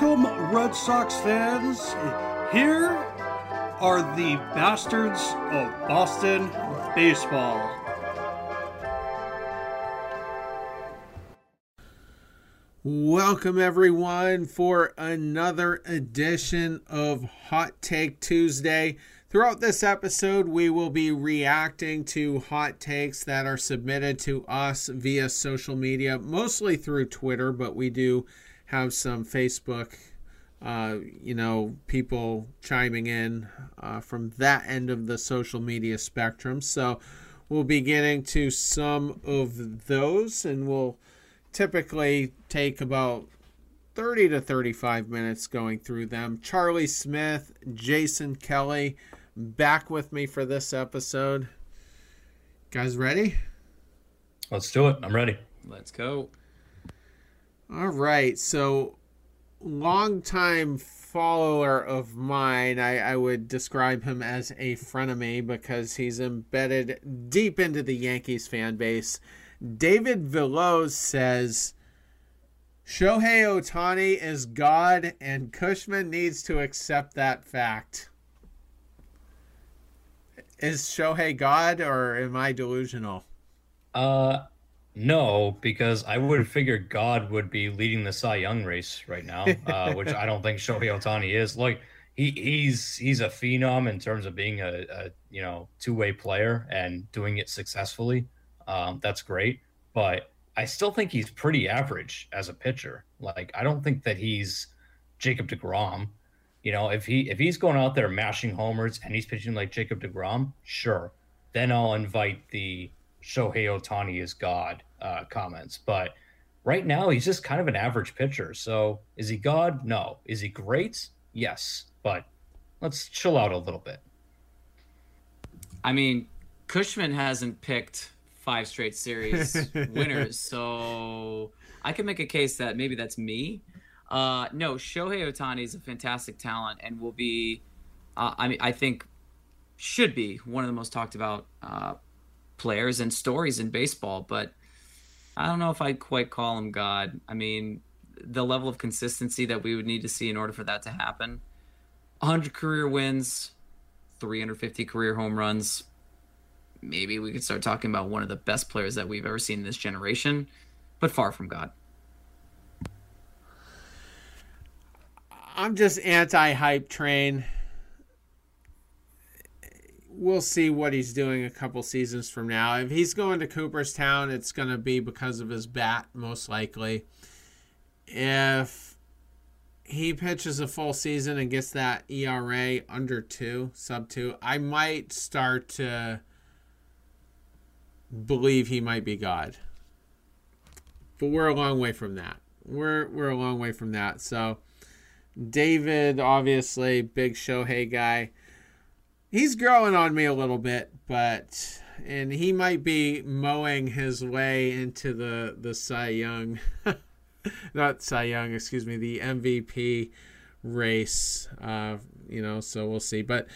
Welcome, Red Sox fans. Here are the bastards of Boston baseball. Welcome, everyone, for another edition of Hot Take Tuesday. Throughout this episode, we will be reacting to hot takes that are submitted to us via social media, mostly through Twitter, but we do have some Facebook, uh, you know, people chiming in uh, from that end of the social media spectrum. So we'll be getting to some of those, and we'll typically take about 30 to 35 minutes going through them. Charlie Smith, Jason Kelly, back with me for this episode. Guys, ready? Let's do it. I'm ready. Let's go. All right. So, longtime follower of mine, I, I would describe him as a frenemy because he's embedded deep into the Yankees fan base. David Villos says Shohei Ohtani is God and Cushman needs to accept that fact. Is Shohei God or am I delusional? Uh no, because I would figure God would be leading the Cy Young race right now, uh, which I don't think Shohei Ohtani is. Like he he's he's a phenom in terms of being a, a you know two way player and doing it successfully. Um, that's great, but I still think he's pretty average as a pitcher. Like I don't think that he's Jacob Degrom. You know, if he if he's going out there mashing homers and he's pitching like Jacob Degrom, sure, then I'll invite the Shohei Ohtani is God uh, comments. But right now, he's just kind of an average pitcher. So is he God? No. Is he great? Yes. But let's chill out a little bit. I mean, Cushman hasn't picked five straight series winners, so I can make a case that maybe that's me. Uh, no, Shohei Ohtani is a fantastic talent and will be, uh, I mean, I think should be one of the most talked about uh, players and stories in baseball, but I don't know if I'd quite call him God. I mean, the level of consistency that we would need to see in order for that to happen 100 career wins, 350 career home runs. Maybe we could start talking about one of the best players that we've ever seen in this generation, but far from God. I'm just anti hype train. We'll see what he's doing a couple seasons from now. If he's going to Cooperstown, it's going to be because of his bat, most likely. If he pitches a full season and gets that ERA under two, sub two, I might start to believe he might be God. But we're a long way from that. We're we're a long way from that. So David, obviously, big Shohei guy. He's growing on me a little bit, but and he might be mowing his way into the the Cy Young, not Cy Young, excuse me, the MVP race. Uh, you know, so we'll see. But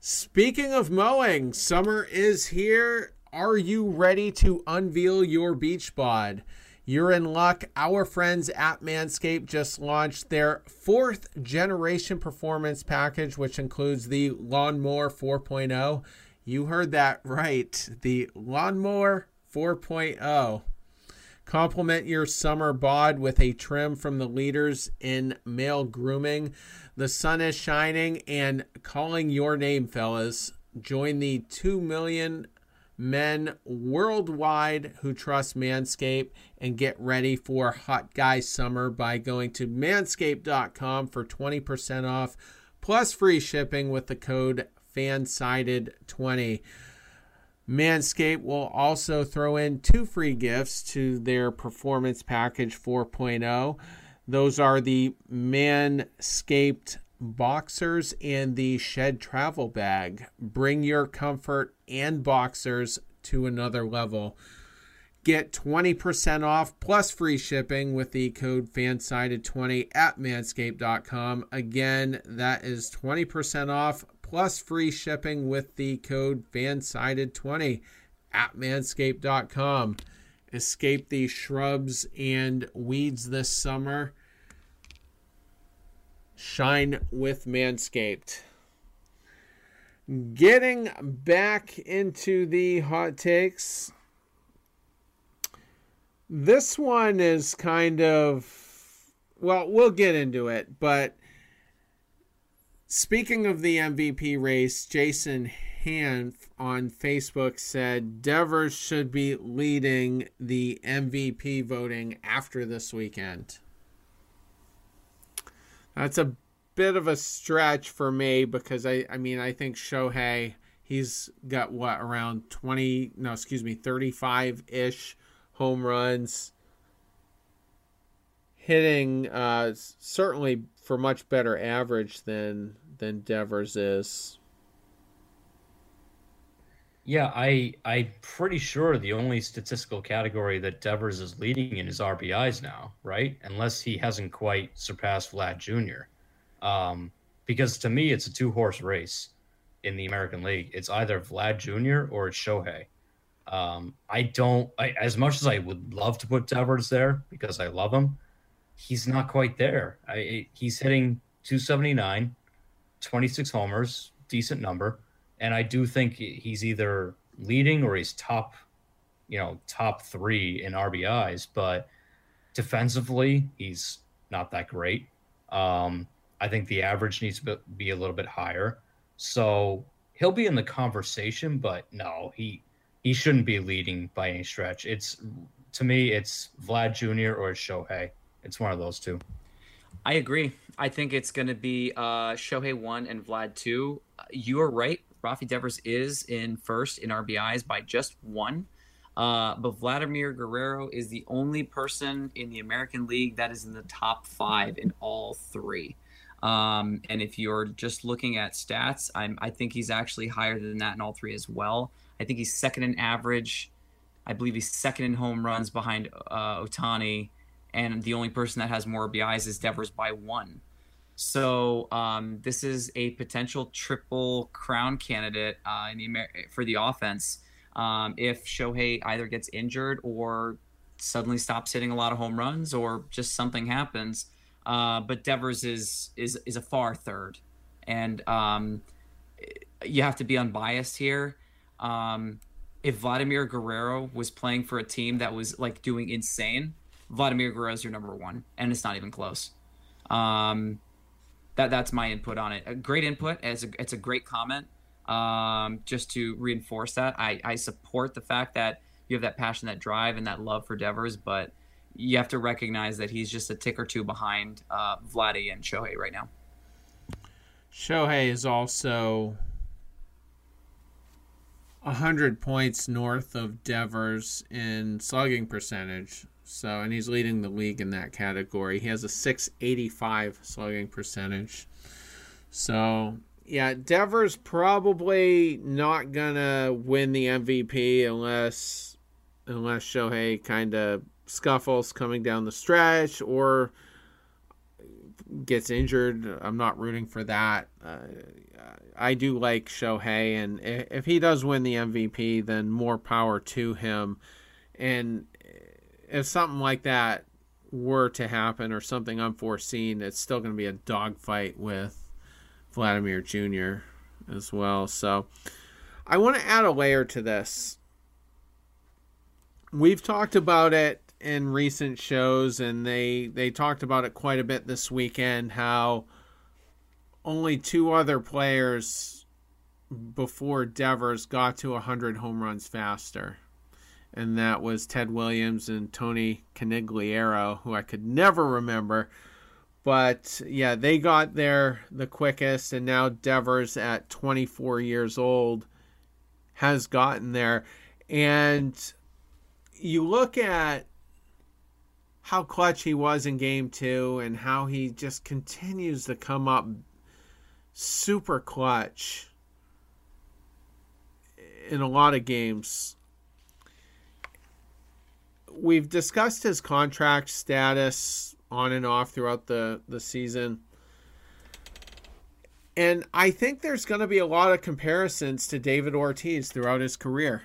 speaking of mowing, summer is here. Are you ready to unveil your beach bod? You're in luck. Our friends at Manscaped just launched their fourth generation performance package, which includes the Lawnmower 4.0. You heard that right. The Lawnmower 4.0. Complement your summer bod with a trim from the leaders in male grooming. The sun is shining and calling your name, fellas. Join the 2 million men worldwide who trust Manscaped and get ready for hot guy summer by going to manscaped.com for 20% off plus free shipping with the code fansided20. Manscaped will also throw in two free gifts to their performance package 4.0. Those are the Manscaped boxers and the shed travel bag. Bring your comfort and boxers to another level. Get 20% off plus free shipping with the code FANSIDED20 at manscaped.com. Again, that is 20% off plus free shipping with the code FANSIDED20 at manscaped.com. Escape the shrubs and weeds this summer shine with Manscaped. Getting back into the hot takes. This one is kind of well, we'll get into it, but speaking of the MVP race, Jason Hanf on Facebook said Devers should be leading the MVP voting after this weekend. That's a bit of a stretch for me because I, I mean, I think Shohei, he's got what, around 20, no, excuse me, 35 ish home runs hitting uh, certainly for much better average than than Devers is. Yeah, I I'm pretty sure the only statistical category that Devers is leading in is RBIs now, right? Unless he hasn't quite surpassed Vlad Jr. Um, because to me, it's a two horse race in the American League. It's either Vlad Jr. or it's Shohei. Um, I don't, I, as much as I would love to put Devers there because I love him, he's not quite there. I, he's hitting 279, 26 homers, decent number, and I do think he's either leading or he's top, you know, top three in RBIs. But defensively, he's not that great. Um, I think the average needs to be a little bit higher. So he'll be in the conversation, but no, he he shouldn't be leading by any stretch. It's to me, it's Vlad Jr. or Shohei. It's one of those two. I agree. I think it's going to be uh, Shohei one and Vlad two. You are right. Rafi Devers is in first in RBIs by just one. Uh, but Vladimir Guerrero is the only person in the American League that is in the top five in all three. Um, and if you're just looking at stats, I'm, I think he's actually higher than that in all three as well. I think he's second in average. I believe he's second in home runs behind uh, Ohtani and the only person that has more RBIs is Devers by one. So um, this is a potential triple crown candidate uh, in the Amer- for the offense um, if Shohei either gets injured or suddenly stops hitting a lot of home runs or just something happens. Uh, but Devers is is is a far third, and um, you have to be unbiased here. Um, if Vladimir Guerrero was playing for a team that was like doing insane, Vladimir Guerrero is your number one, and it's not even close. Um, that that's my input on it. A great input. It's a, it's a great comment. Um, just to reinforce that, I, I support the fact that you have that passion, that drive, and that love for Devers, but you have to recognize that he's just a tick or two behind uh, Vladdy and Shohei right now. Shohei is also 100 points north of Devers in slugging percentage. So, and he's leading the league in that category. He has a 685 slugging percentage. So, yeah, Devers probably not gonna win the MVP unless unless Shohei kind of scuffles coming down the stretch or gets injured. I'm not rooting for that. Uh, I do like Shohei, and if he does win the MVP, then more power to him. And if something like that were to happen or something unforeseen, it's still going to be a dogfight with Vladimir Jr. as well. So I want to add a layer to this. We've talked about it in recent shows, and they they talked about it quite a bit this weekend. How only two other players before Devers got to 100 home runs faster and that was Ted Williams and Tony Conigliaro, who I could never remember. But yeah, they got there the quickest, and now Devers at 24 years old has gotten there. And you look at how clutch he was in game two and how he just continues to come up super clutch in a lot of games we've discussed his contract status on and off throughout the, the season. And I think there's going to be a lot of comparisons to David Ortiz throughout his career.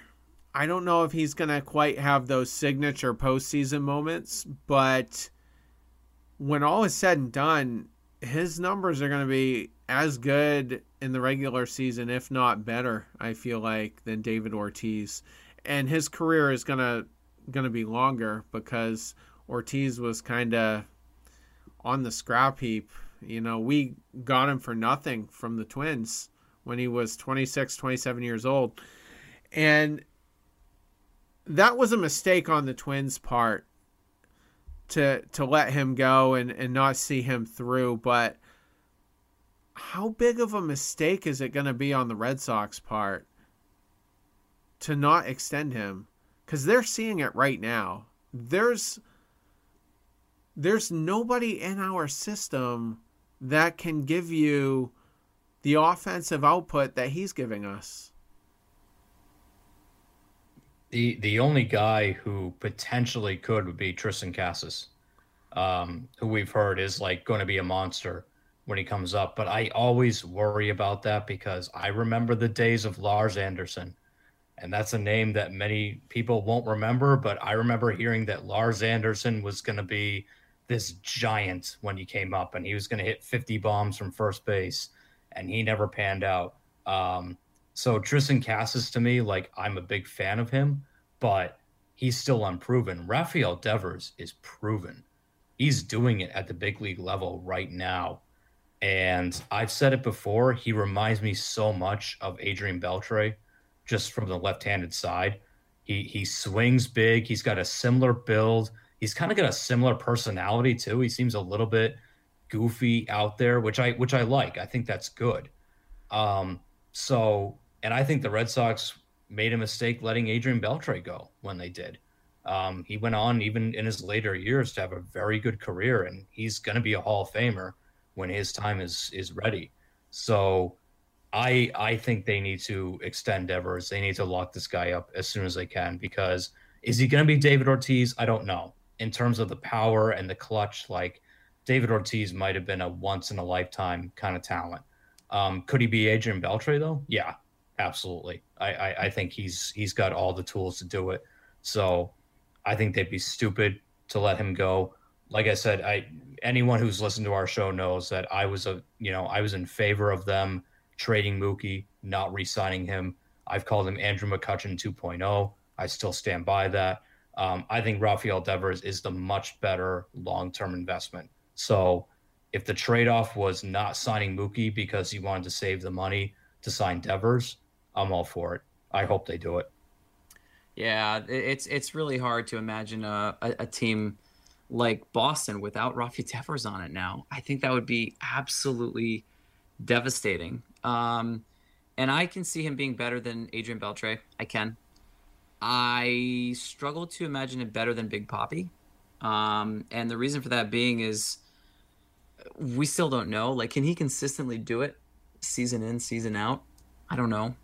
I don't know if he's going to quite have those signature postseason moments, but when all is said and done, his numbers are going to be as good in the regular season, if not better. I feel like than David Ortiz, and his career is gonna gonna be longer because Ortiz was kind of on the scrap heap. You know, we got him for nothing from the Twins when he was 26, 27 years old. And that was a mistake on the Twins' part to to let him go and, and not see him through. But how big of a mistake is it going to be on the Red Sox part to not extend him? Because they're seeing it right now. There's there's nobody in our system that can give you the offensive output that he's giving us. The the only guy who potentially could would be Triston Casas, um, who we've heard is like going to be a monster when he comes up. But I always worry about that because I remember the days of Lars Anderson, and that's a name that many people won't remember. But I remember hearing that Lars Anderson was going to be this giant when he came up, and he was going to hit 50 bombs from first base, and he never panned out. Um, so Triston Casas to me, like I'm a big fan of him, but he's still unproven. Rafael Devers is proven. He's doing it at the big league level right now. And I've said it before, he reminds me so much of Adrian Beltre, just from the left-handed side. He he swings big. He's got a similar build. He's kind of got a similar personality too. He seems a little bit goofy out there, which I which I like. I think that's good. Um, so and I think the Red Sox made a mistake letting Adrian Beltre go when they did. Um, he went on, even in his later years, to have a very good career, and he's going to be a Hall of Famer when his time is is ready. So, I I think they need to extend Devers. They need to lock this guy up as soon as they can because is he going to be David Ortiz? I don't know. In terms of the power and the clutch, like David Ortiz might have been a once in a lifetime kind of talent. Um, could he be Adrian Beltre though? Yeah, absolutely. I, I, I think he's he's got all the tools to do it. So I think they'd be stupid to let him go. Like I said, I anyone who's listened to our show knows that I was a you know I was in favor of them trading Mookie, not re-signing him. I've called him Andrew McCutchen 2.0. I still stand by that. Um, I think Rafael Devers is the much better long-term investment. So if the trade-off was not signing Mookie because he wanted to save the money to sign Devers, I'm all for it. I hope they do it. Yeah, it's it's really hard to imagine a, a, a team like Boston without Rafi Devers on it now. I think that would be absolutely devastating. Um, and I can see him being better than Adrian Beltre. I can. I struggle to imagine it better than Big Poppy. Um, and the reason for that being is we still don't know. Like, can he consistently do it season in, season out? I don't know.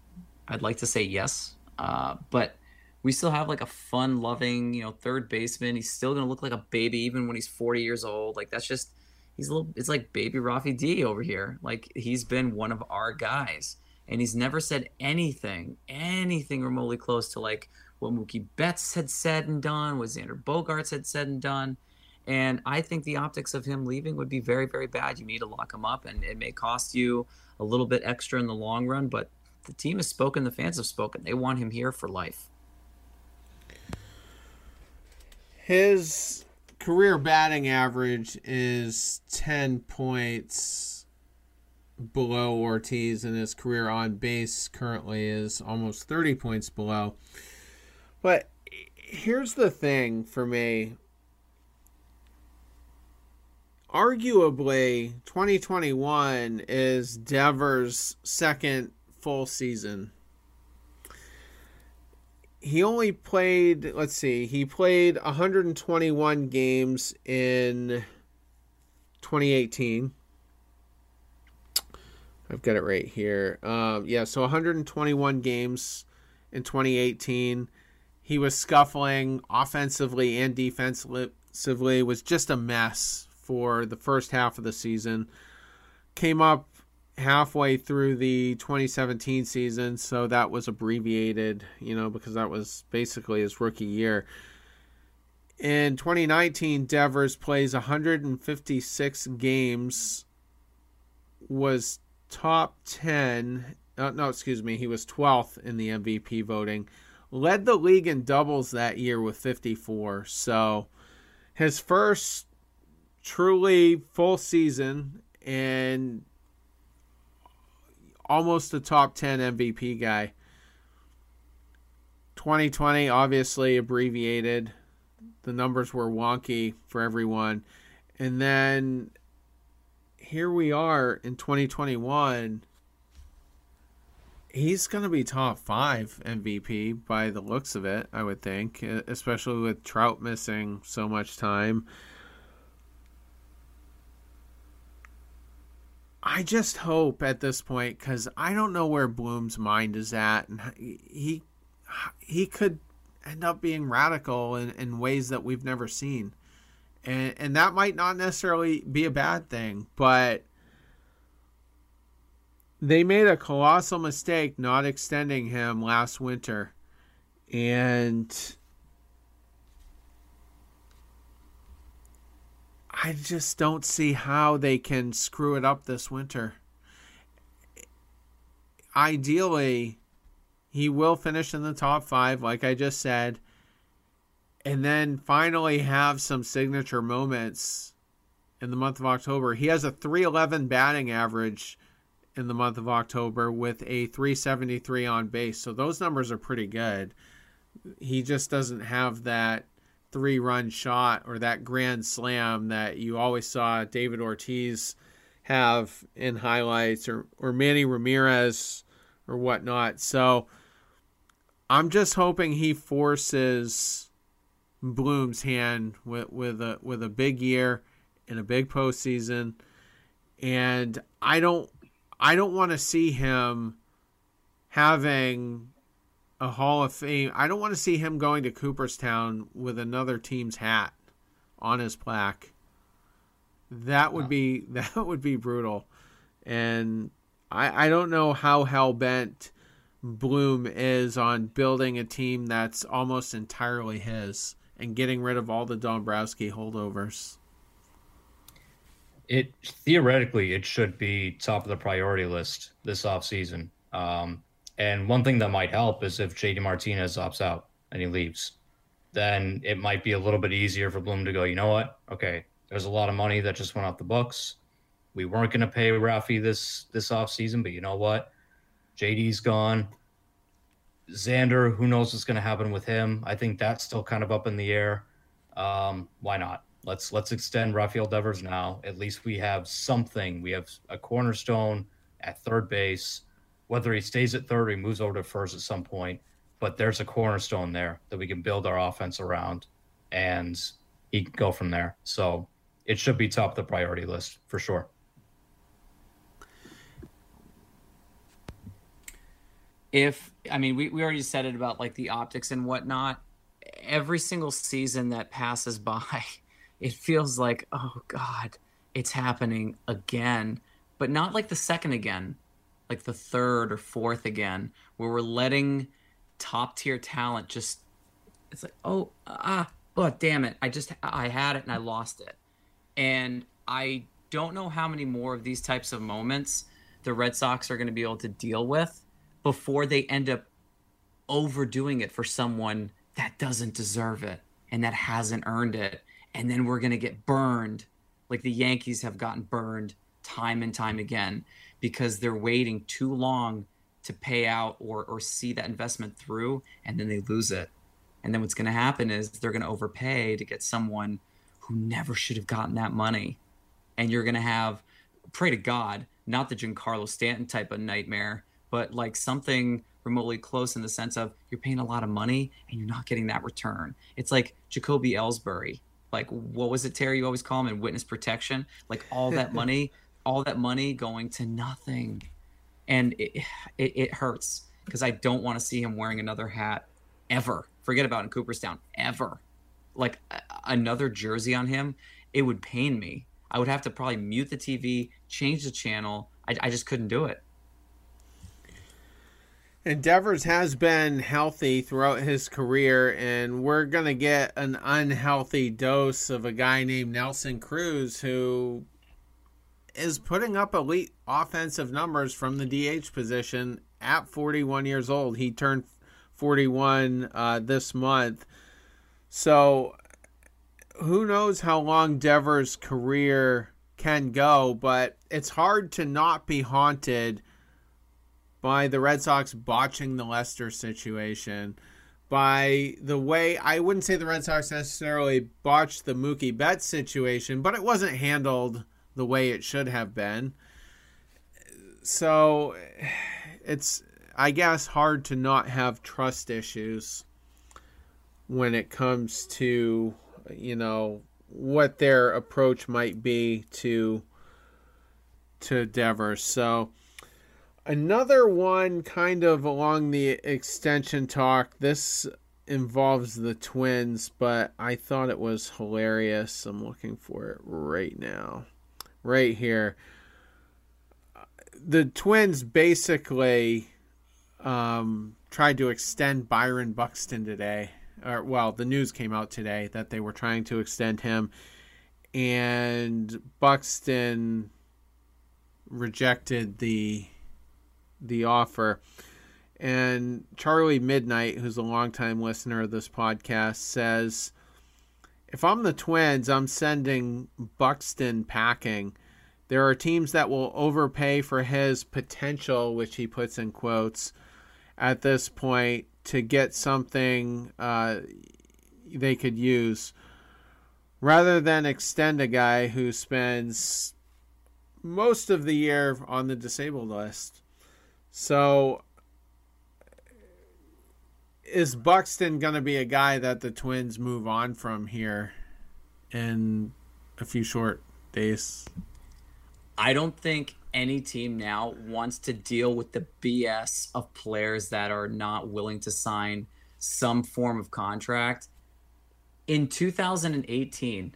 I'd like to say yes, uh, but we still have like a fun loving, you know, third baseman. He's still gonna look like a baby even when he's 40 years old. Like that's just he's a little. It's like baby Rafi D over here. Like he's been one of our guys, and he's never said anything, anything remotely close to like what Mookie Betts had said and done, what Xander Bogaerts had said and done. And I think the optics of him leaving would be very, very bad. You need to lock him up, and it may cost you a little bit extra in the long run, but the team has spoken, the fans have spoken. They want him here for life. His career batting average is 10 points below Ortiz, and his career on base currently is almost 30 points below. But here's the thing for me arguably 2021 is Devers' second full season. He only played, let's see, he played 121 games in 2018. I've got it right here. Um, yeah, so 121 games in 2018. He was scuffling offensively and defensively, was just a mess for the first half of the season. Came up halfway through the 2017 season, so that was abbreviated, you know, because that was basically his rookie year. In 2019, Devers plays 156 games was top 10. Uh, no, excuse me. He was 12th in the MVP voting. Led the league in doubles that year with 54. So his first truly full season and almost a top 10 MVP guy. 2020 obviously abbreviated. The numbers were wonky for everyone. And then here we are in 2021. He's going to be top 5 MVP by the looks of it, I would think, especially with Trout missing so much time. I just hope at this point because I don't know where Bloom's mind is at, and he he could end up being radical in, in ways that we've never seen, and and that might not necessarily be a bad thing, but they made a colossal mistake not extending him last winter, and I just don't see how they can screw it up this winter. Ideally, he will finish in the top five, like I just said, and then finally have some signature moments in the month of October. He has a 311 batting average in the month of October with a 373 on base. So those numbers are pretty good. He just doesn't have that three run shot or that grand slam that you always saw David Ortiz have in highlights or, or Manny Ramirez or whatnot. So I'm just hoping he forces Bloom's hand with, with a with a big year in a big postseason. And I don't I don't want to see him having a Hall of Fame. I don't want to see him going to Cooperstown with another team's hat on his plaque. That would be that would be brutal, and I I don't know how hell bent Bloom is on building a team that's almost entirely his and getting rid of all the Dombrowski holdovers. It theoretically it should be top of the priority list this offseason. Um, and one thing that might help is if JD Martinez opts out and he leaves, then it might be a little bit easier for Bloom to go, you know what? Okay, there's a lot of money that just went off the books. We weren't going to pay Rafi this this off season, but you know what? JD's gone. Xander, who knows what's going to happen with him? I think that's still kind of up in the air. Um, why not? Let's let's extend Rafael Devers now. At least we have something. We have a cornerstone at third base whether he stays at third or he moves over to first at some point. But there's a cornerstone there that we can build our offense around, and he can go from there. So it should be top of the priority list for sure. If I mean, we, we already said it about like the optics and whatnot. Every single season that passes by, it feels like, oh God, it's happening again. But not like the second again like the third or fourth again, where we're letting top tier talent just it's like oh ah oh damn it. I just I had it and I lost it, and I don't know how many more of these types of moments the Red Sox are going to be able to deal with before they end up overdoing it for someone that doesn't deserve it and that hasn't earned it. And then we're going to get burned like the Yankees have gotten burned time and time again because they're waiting too long to pay out or or see that investment through and then they lose it. And then what's going to happen is they're going to overpay to get someone who never should have gotten that money. And you're going to have pray to god not the Giancarlo Stanton type of nightmare but like something remotely close in the sense of you're paying a lot of money and you're not getting that return. It's like Jacoby Ellsbury. Like what was it Terry? You always call him in witness protection. Like all that money all that money going to nothing. And it it, it hurts because i don't want to see him wearing another hat ever. Forget about in cooperstown ever. Like a, another jersey on him it would pain me. I would have to probably mute the tv change the channel. I, I just couldn't do it. And Devers has been healthy throughout his career, and we're going to get an unhealthy dose of a guy named Nelson Cruz who is putting up elite offensive numbers from the DH position at 41 years old. He turned 41 uh, this month. So who knows how long Devers' career can go, but it's hard to not be haunted by the Red Sox botching the Lester situation, by the way I wouldn't say the Red Sox necessarily botched the Mookie Betts situation, but it wasn't handled the way it should have been. So it's I guess hard to not have trust issues when it comes to you know what their approach might be to to Devers. So another one kind of along the extension talk. This involves the twins, but I thought it was hilarious. I'm looking for it right now. Right here. The twins basically um, tried to extend Byron Buxton today or well, the news came out today that they were trying to extend him, and Buxton rejected the the offer. And Charlie Midnight, who's a longtime listener of this podcast, says, "If I'm the Twins, I'm sending Buxton packing." There are teams that will overpay for his potential, which he puts in quotes, at this point to get something uh, they could use rather than extend a guy who spends most of the year on the disabled list. So is Buxton going to be a guy that the Twins move on from here in a few short days? I don't think any team now wants to deal with the BS of players that are not willing to sign some form of contract. In 2018,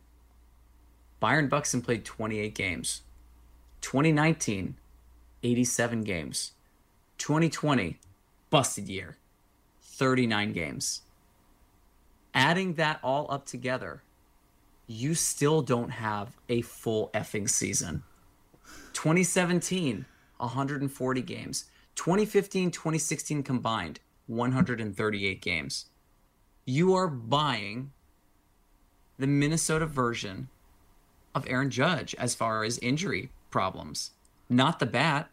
Byron Buxton played 28 games. 2019, 87 games. 2020, busted year, 39 games. Adding that all up together, you still don't have a full effing season. 2017, 140 games. 2015, 2016 combined, 138 games. You are buying the Minnesota version of Aaron Judge as far as injury problems, not the bat,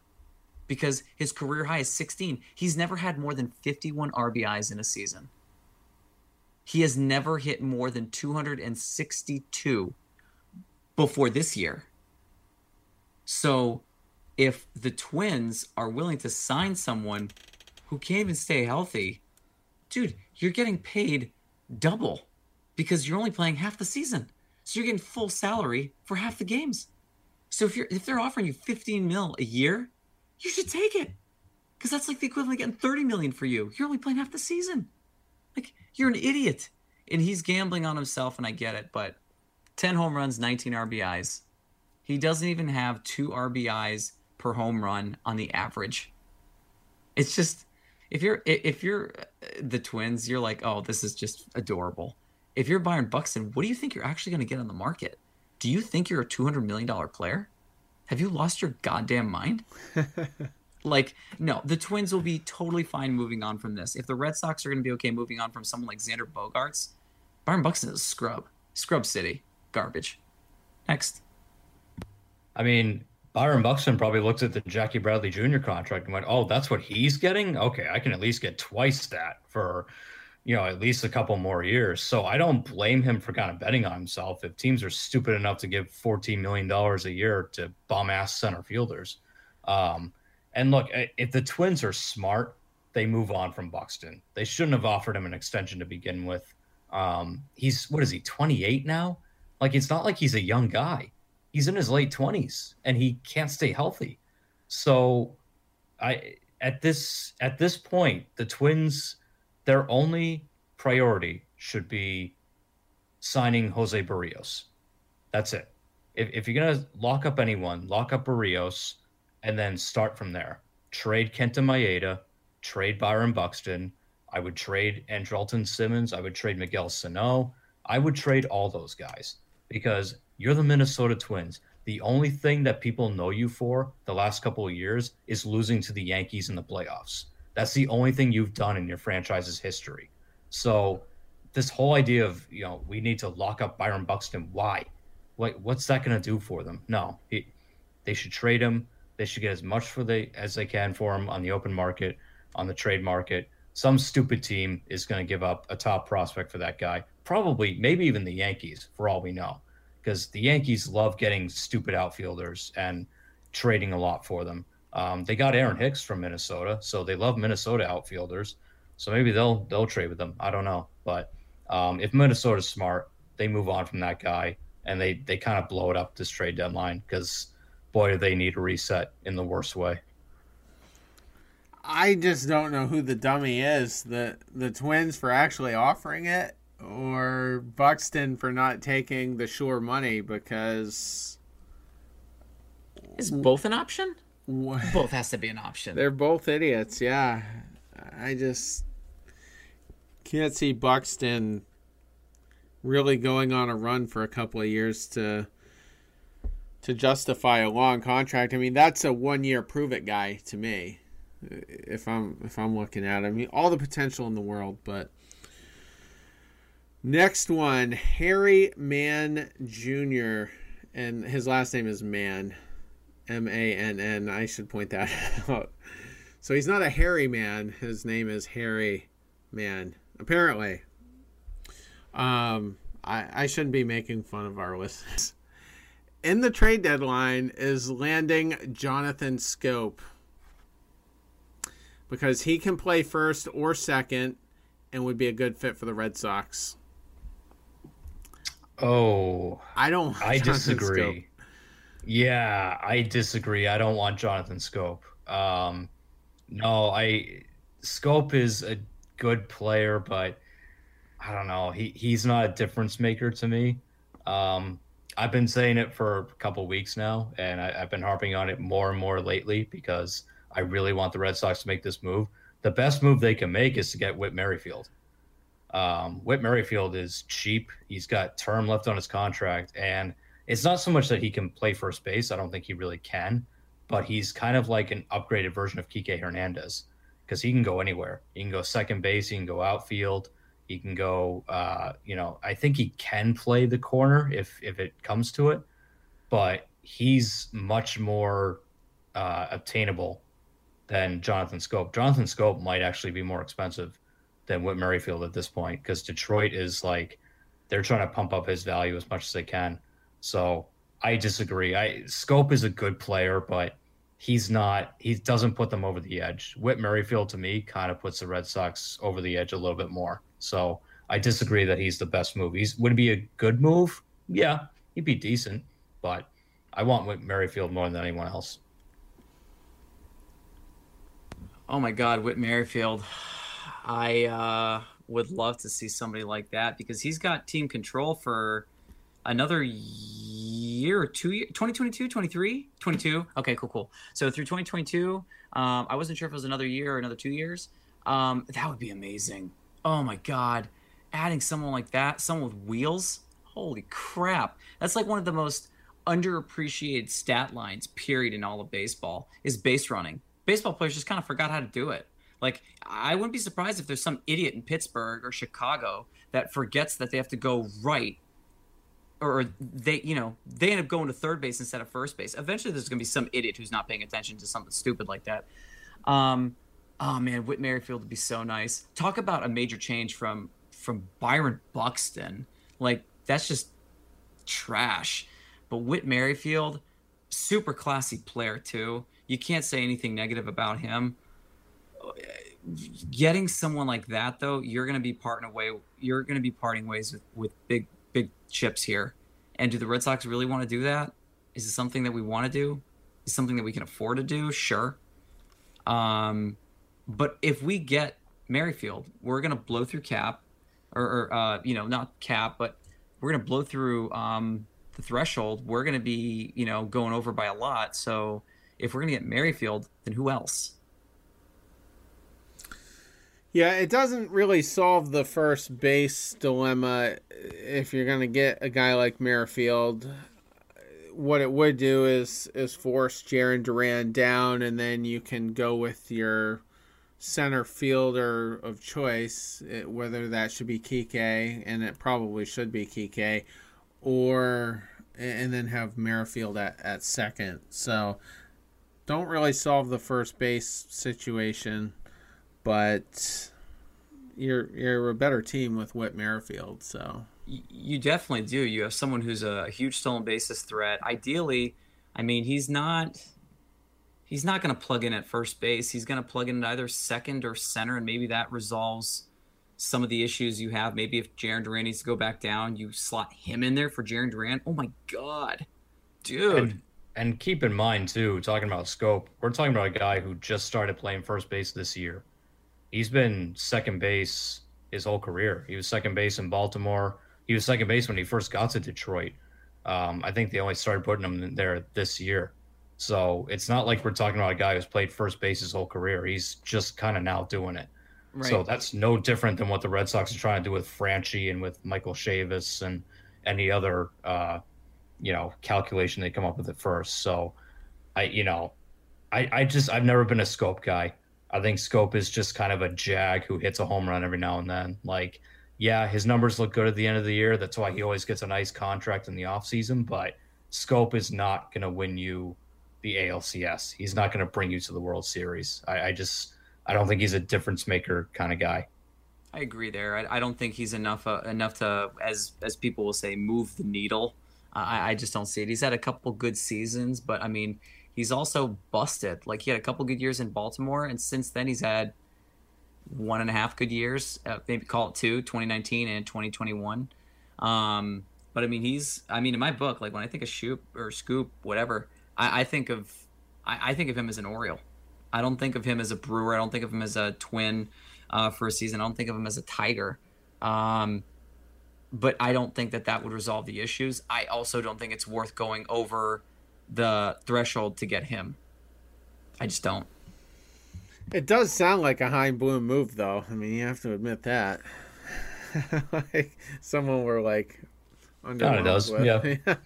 because his career high is 16. He's never had more than 51 RBIs in a season. He has never hit more than 262 before this year. So if the Twins are willing to sign someone who can't even stay healthy, dude, you're getting paid double because you're only playing half the season. So you're getting full salary for half the games. So if you're if they're offering you 15 mil a year, you should take it. Because that's like the equivalent of getting 30 million for you. You're only playing half the season. Like you're an idiot. And he's gambling on himself, and I get it, but 10 home runs, 19 RBIs. He doesn't even have two RBIs per home run on the average. It's just if you're if you're uh, the Twins, you're like, oh, this is just adorable. If you're Byron Buxton, what do you think you're actually going to get on the market? Do you think you're a two hundred million dollar player? Have you lost your goddamn mind? like, no, the Twins will be totally fine moving on from this. If the Red Sox are going to be okay moving on from someone like Xander Bogaerts, Byron Buxton is a scrub, scrub city, garbage. Next. I mean, Byron Buxton probably looked at the Jackie Bradley Jr. contract and went, "Oh, that's what he's getting. Okay, I can at least get twice that for, you know, at least a couple more years." So I don't blame him for kind of betting on himself if teams are stupid enough to give fourteen million dollars a year to bum ass center fielders. Um, and look, if the Twins are smart, they move on from Buxton. They shouldn't have offered him an extension to begin with. Um, he's what is he, twenty eight now? Like it's not like he's a young guy he's in his late 20s and he can't stay healthy. So I at this at this point, the Twins their only priority should be signing Jose Berrios. That's it. If, if you're gonna lock up anyone, lock up Berrios, and then start from there. Trade Kenta Maeda, trade Byron Buxton. I would trade Andrelton Simmons. I would trade Miguel Sano. I would trade all those guys because you're the Minnesota Twins. the only thing that people know you for the last couple of years is losing to the Yankees in the playoffs. That's the only thing you've done in your franchise's history. So this whole idea of you know we need to lock up Byron Buxton, why? Like what's that going to do for them? No, he, they should trade him. They should get as much for the as they can for him on the open market, on the trade market. Some stupid team is going to give up a top prospect for that guy. Probably, maybe even the Yankees, for all we know, because the Yankees love getting stupid outfielders and trading a lot for them. Um, they got Aaron Hicks from Minnesota, so they love Minnesota outfielders. So maybe they'll they'll trade with them. I don't know, but um, if Minnesota's smart, they move on from that guy and they they kind of blow it up this trade deadline because boy, do they need a reset in the worst way. I just don't know who the dummy is the the Twins for actually offering it, or Buxton for not taking the sure money because Is both an option? Wh- Both has to be an option. they're both idiots. Yeah, I just can't see Buxton really going on a run for a couple of years to to justify a long contract. I mean, that's a one year prove it guy to me. If I'm if I'm looking at him, I mean, all the potential in the world, but next one, Harry Mann Jr. and his last name is Mann, M A N N. I should point that out. So he's not a hairy man. His name is Harry Man. Apparently. Um, I, I shouldn't be making fun of our listeners. In the trade deadline is landing Jonathan Schoop because he can play first or second and would be a good fit for the Red Sox. Oh, I don't. I Jonathan disagree. Schoop. Yeah, I disagree. I don't want Jonathan Schoop. Um, no, I Schoop is a good player, but I don't know. He he's not a difference maker to me. Um, I've been saying it for a couple weeks now, and I, I've been harping on it more and more lately because I really want the Red Sox to make this move. The best move they can make is to get Whit Merrifield. Um, Whit Merrifield is cheap. He's got term left on his contract, and it's not so much that he can play first base. I don't think he really can, but he's kind of like an upgraded version of Kike Hernandez because he can go anywhere. He can go second base. He can go outfield. He can go. Uh, you know, I think he can play the corner if if it comes to it, but he's much more uh, obtainable than Jonathan Schoop. Jonathan Schoop might actually be more expensive than Whit Merrifield at this point because Detroit is like they're trying to pump up his value as much as they can. So I disagree. I Schoop is a good player, but he's not. He doesn't put them over the edge. Whit Merrifield to me kind of puts the Red Sox over the edge a little bit more. So I disagree that he's the best move. He's would it be a good move? Yeah, he'd be decent, but I want Whit Merrifield more than anyone else. Oh my God, Whit Merrifield. I uh, would love to see somebody like that because he's got team control for another year or two years 2022 23 22 okay cool cool. So through 2022 um, i wasn't sure if it was another year or another two years. Um, that would be amazing. Oh my god. Adding someone like that someone with wheels? Holy crap. That's like one of the most underappreciated stat lines period in all of baseball is base running. Baseball players just kind of forgot how to do it. Like i wouldn't be surprised if there's some idiot in pittsburgh or chicago that forgets that they have to go right or they you know they end up going to third base instead of first base. Eventually there's going to be some idiot who's not paying attention to something stupid like that. Um oh man whit merrifield would be so nice. Talk about a major change from from byron buxton. Like that's just trash. But whit merrifield super classy player too. You can't say anything negative about him. Getting someone like that though you're going to be parting away you're going to be parting ways with, with big big chips here. And do the red sox really want to do that? Is it something that we want to do? Is something that we can afford to do? Sure. Um but if we get merrifield we're going to blow through cap or, or uh you know not cap but we're going to blow through um the threshold. We're going to be you know going over by a lot. So if we're going to get merrifield then who else Yeah, it doesn't really solve the first base dilemma eh, if you're going to get a guy like Merrifield. what it would do is is force Jarren Duran down, and then you can go with your center fielder of choice, eh, whether that should be Kike, and it probably should be Kike, or and then have Merrifield at, at second. So don't really solve the first base situation, but you're you're a better team with Whit Merrifield. So you definitely do. You have someone who's a huge stolen bases threat. Ideally, I mean, he's not he's not going to plug in at first base. He's going to plug in at either second or center, and maybe that resolves some of the issues you have. Maybe if Jarren Duran needs to go back down, you slot him in there for Jarren Duran. Oh my god, dude! And, and keep in mind too, talking about Schoop, we're talking about a guy who just started playing first base this year. He's been second base his whole career. He was second base in Baltimore he was second base when he first got to Detroit. Um, I think they only started putting him there this year. So it's not like we're talking about a guy who's played first base his whole career. He's just kind of now doing it. Right. So that's no different than what the Red Sox are trying to do with Franchy and with Michael Chavis and any other, uh, you know, calculation they come up with at first. So I, you know, I, I just, I've never been a Schoop guy. I think Schoop is just kind of a jag who hits a home run every now and then. Like, yeah, his numbers look good at the end of the year. That's why he always gets a nice contract in the offseason. But Schoop is not going to win you the ALCS. He's not going to bring you to the World Series. I, I, just, I don't think he's a difference maker kind of guy. I agree there. I, I don't think he's enough uh, enough to, as as people will say, move the needle. I, I just don't see it. He's had a couple good seasons, but I mean, he's also busted. Like he had a couple good years in Baltimore, and since then he's had one and a half good years, uh, maybe call it two, 2019 and 2021. Um, but I mean, he's, I mean, in my book, like when I think of Shoop or Scoop, whatever, I, I think of, I, I, think of him as an Oriole. I don't think of him as a Brewer. I don't think of him as a Twin uh, for a season. I don't think of him as a Tiger. Um, but I don't think that that would resolve the issues. I also don't think it's worth going over the threshold to get him. I just don't. It does sound like a Chaim Bloom move, though. I mean, you have to admit that. like someone were like under. it does. With. Yeah.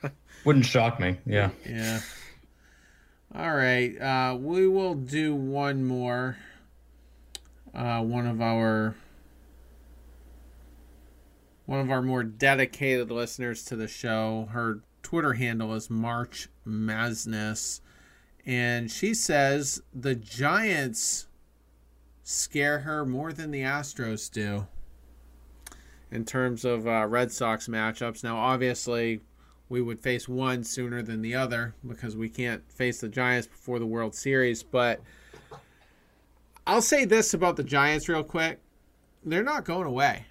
Wouldn't shock me. Yeah. Yeah. All right. Uh, we will do one more. Uh, one of our one of our more dedicated listeners to the show. Her Twitter handle is March Masness. And she says the Giants scare her more than the Astros do in terms of uh, Red Sox matchups. Now, obviously, we would face one sooner than the other because we can't face the Giants before the World Series. But I'll say this about the Giants real quick: they're not going away.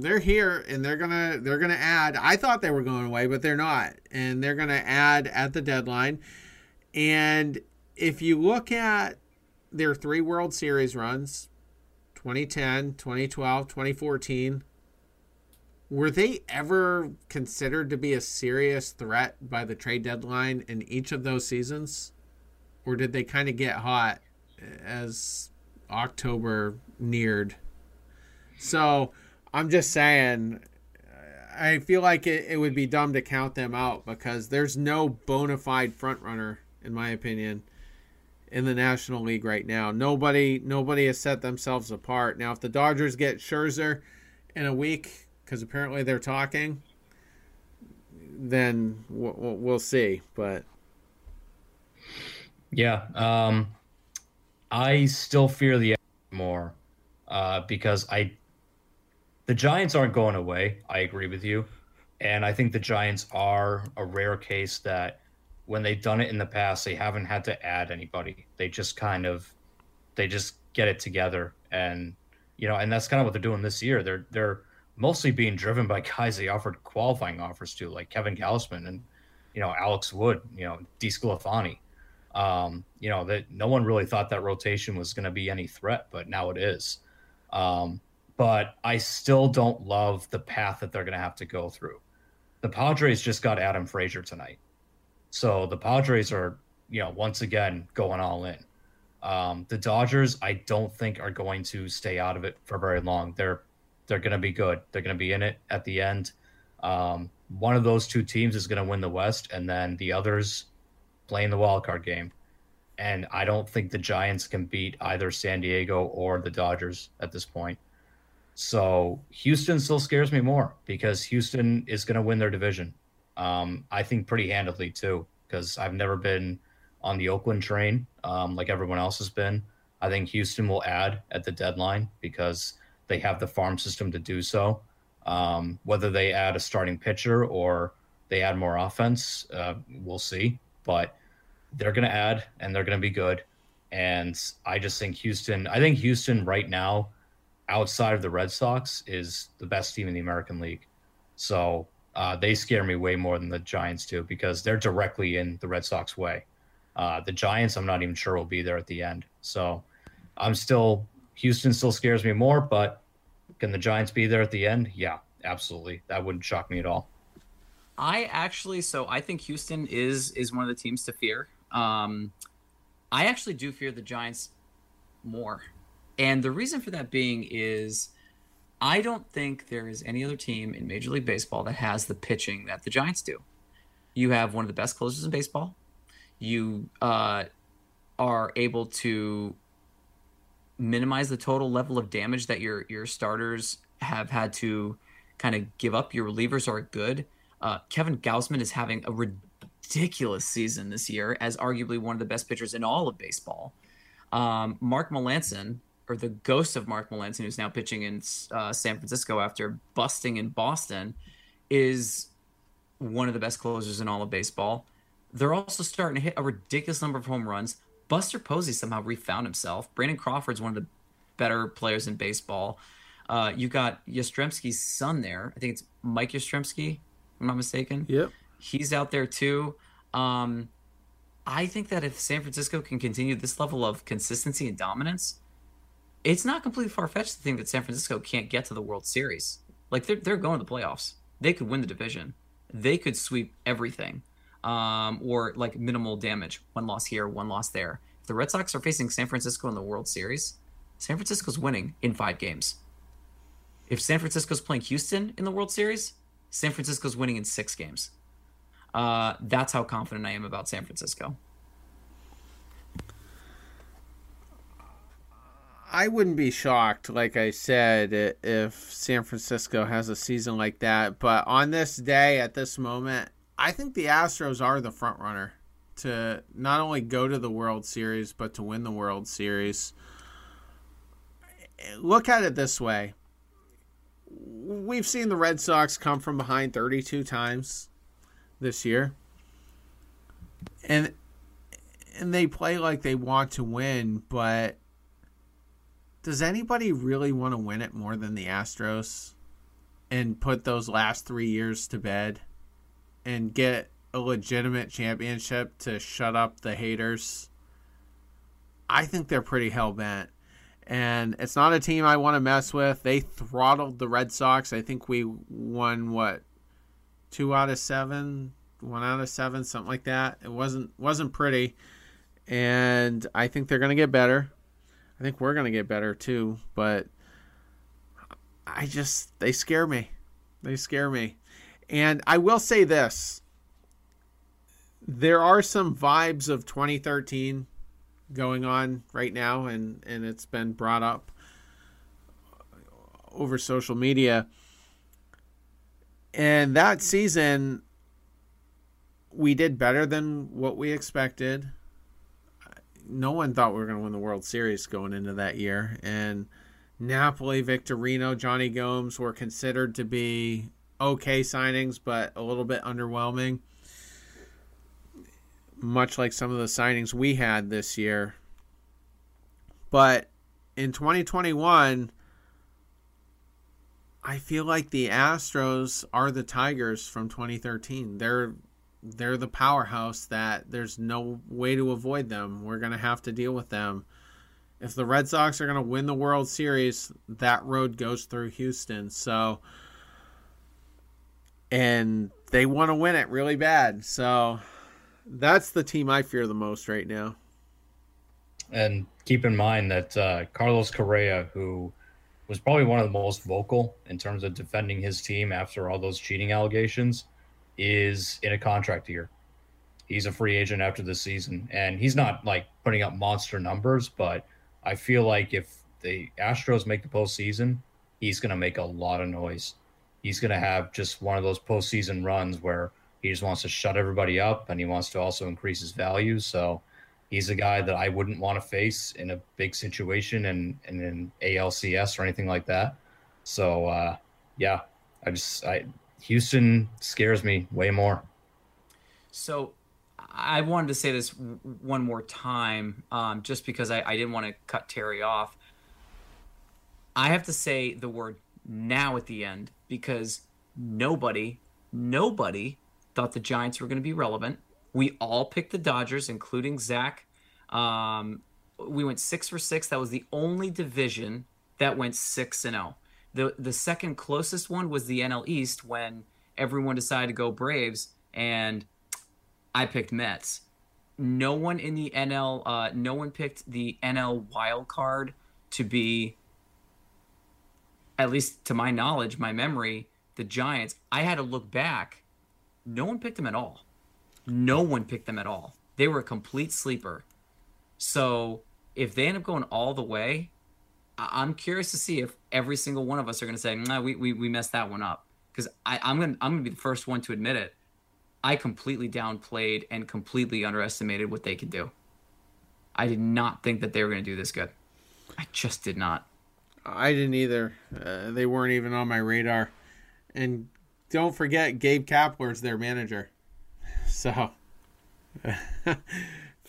They're here and they're gonna they're gonna add. I thought they were going away, but they're not, and they're gonna add at the deadline. And if you look at their three World Series runs 2010, 2012, 2014 were they ever considered to be a serious threat by the trade deadline in each of those seasons? Or did they kind of get hot as October neared? So I'm just saying, I feel like it, it would be dumb to count them out because there's no bona fide front runner, in my opinion, in the National League right now. Nobody nobody has set themselves apart. Now, if the Dodgers get Scherzer in a week, because apparently they're talking, then we'll, we'll see. But yeah, um, I still fear the more uh, because I the Giants aren't going away. I agree with you, and I think the Giants are a rare case that when they've done it in the past, they haven't had to add anybody. They just kind of they just get it together and you know, and that's kind of what they're doing this year. They're they're mostly being driven by guys they offered qualifying offers to, like Kevin Gausman and you know Alex Wood, you know DeSclafani. Um, you know that no one really thought that rotation was going to be any threat, but now it is. Um, but I still don't love the path that they're going to have to go through. The Padres just got Adam Frazier tonight. So the Padres are, you know, once again going all in. Um, the Dodgers, I don't think are going to stay out of it for very long. They're they're going to be good. They're going to be in it at the end. Um, one of those two teams is going to win the West, and then the others playing the wild card game. And I don't think the Giants can beat either San Diego or the Dodgers at this point. So Houston still scares me more because Houston is going to win their division. Um, I think pretty handedly too, because I've never been on the Oakland train um, like everyone else has been. I think Houston will add at the deadline because they have the farm system to do so. Um, whether they add a starting pitcher or they add more offense, uh, we'll see. But they're going to add and they're going to be good. And I just think Houston, I think Houston right now, outside of the Red Sox, is the best team in the American League. So uh, they scare me way more than the Giants do because they're directly in the Red Sox way. Uh, the Giants, I'm not even sure will be there at the end. So I'm still, Houston still scares me more, but can the Giants be there at the end? Yeah, absolutely. That wouldn't shock me at all. I actually, so I think Houston is is one of the teams to fear. Um, I actually do fear the Giants more, and the reason for that being is I don't think there is any other team in Major League Baseball that has the pitching that the Giants do. You have one of the best closers in baseball. You uh, are able to minimize the total level of damage that your your starters have had to kind of give up. Your relievers are good. Uh, Kevin Gausman is having a ridiculous season this year as arguably one of the best pitchers in all of baseball. Um, Mark Melancon, or the ghost of Mark Melancon, who's now pitching in uh, San Francisco after busting in Boston, is one of the best closers in all of baseball. They're also starting to hit a ridiculous number of home runs. Buster Posey somehow refound himself. Brandon Crawford's one of the better players in baseball. Uh, you got Yastrzemski's son there. I think it's Mike Yastrzemski, if I'm not mistaken. Yep. He's out there too. Um, I think that if San Francisco can continue this level of consistency and dominance, it's not completely far fetched to think that San Francisco can't get to the World Series. Like they're they're going to the playoffs. They could win the division. They could sweep everything um, or like minimal damage. One loss here, one loss there. If the Red Sox are facing San Francisco in the World Series, San Francisco's winning in five games. If San Francisco's playing Houston in the World Series, San Francisco's winning in six games. Uh, that's how confident I am about San Francisco. I wouldn't be shocked, like I said, if San Francisco has a season like that. But on this day, at this moment, I think the Astros are the front runner to not only go to the World Series but to win the World Series. Look at it this way. We've seen the Red Sox come from behind 32 times this year. And and they play like they want to win, but does anybody really want to win it more than the Astros and put those last 3 years to bed? and get a legitimate championship to shut up the haters, I think they're pretty hell bent. And it's not a team I want to mess with. They throttled the Red Sox. I think we won what two out of seven, one out of seven, something like that. It wasn't wasn't pretty, and I think they're gonna get better. I think we're gonna get better too. But I just they scare me. They scare me. And I will say this there are some vibes of 2013 going on right now, and, and it's been brought up over social media. And that season, we did better than what we expected. No one thought we were going to win the World Series going into that year. And Napoli, Victorino, Jonny Gomes were considered to be okay signings, but a little bit underwhelming. Much like some of the signings we had this year. But in 2021, I feel like the Astros are the Tigers from 2013. They're they're the powerhouse that there's no way to avoid them. We're going to have to deal with them. If the Red Sox are going to win the World Series, that road goes through Houston. So and they want to win it really bad. So that's the team I fear the most right now. And keep in mind that uh, Carlos Correa, who was probably one of the most vocal in terms of defending his team after all those cheating allegations, is in a contract year. He's a free agent after the season, and he's not like putting up monster numbers, but I feel like if the Astros make the postseason, he's going to make a lot of noise. He's going to have just one of those postseason runs where he just wants to shut everybody up and he wants to also increase his value. So he's a guy that I wouldn't want to face in a big situation and, in ALCS or anything like that. So, uh, yeah, I just, I, Houston scares me way more. So I wanted to say this one more time, um, just because I, I didn't want to cut Terry off. I have to say the word now at the end because nobody, nobody thought the Giants were going to be relevant. We all picked the Dodgers, including Zach. Um, we went six for six. That was the only division that went six and zero. The the second closest one was the NL East when everyone decided to go Braves, and I picked Mets. No one in the NL, uh, no one picked the NL wild card to be, at least to my knowledge, my memory, the Giants. I had to look back. No one picked them at all. No one picked them at all. They were a complete sleeper. So if they end up going all the way, I'm curious to see if every single one of us are going to say, nah, we, we, we messed that one up. Because I'm going to I'm gonna be the first one to admit it. I completely downplayed and completely underestimated what they could do. I did not think that they were going to do this good. I just did not. I didn't either. Uh, they weren't even on my radar. And don't forget, Gabe Kapler's their manager. So,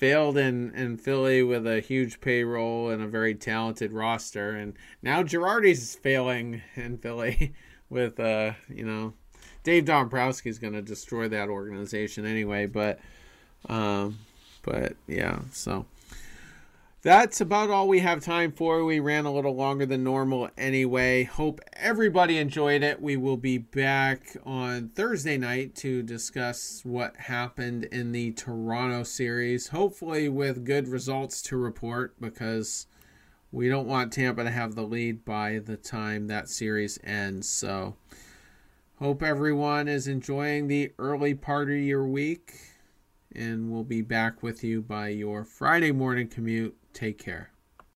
failed in, in Philly with a huge payroll and a very talented roster. And now Girardi's failing in Philly with, uh, you know, Dave Dombrowski is going to destroy that organization anyway. But, um, but yeah, so that's about all we have time for. We ran a little longer than normal anyway. Hope everybody enjoyed it. We will be back on Thursday night to discuss what happened in the Toronto series, hopefully with good results to report because we don't want Tampa to have the lead by the time that series ends. So, Hope everyone is enjoying the early part of your week, and we'll be back with you by your Friday morning commute. Take care.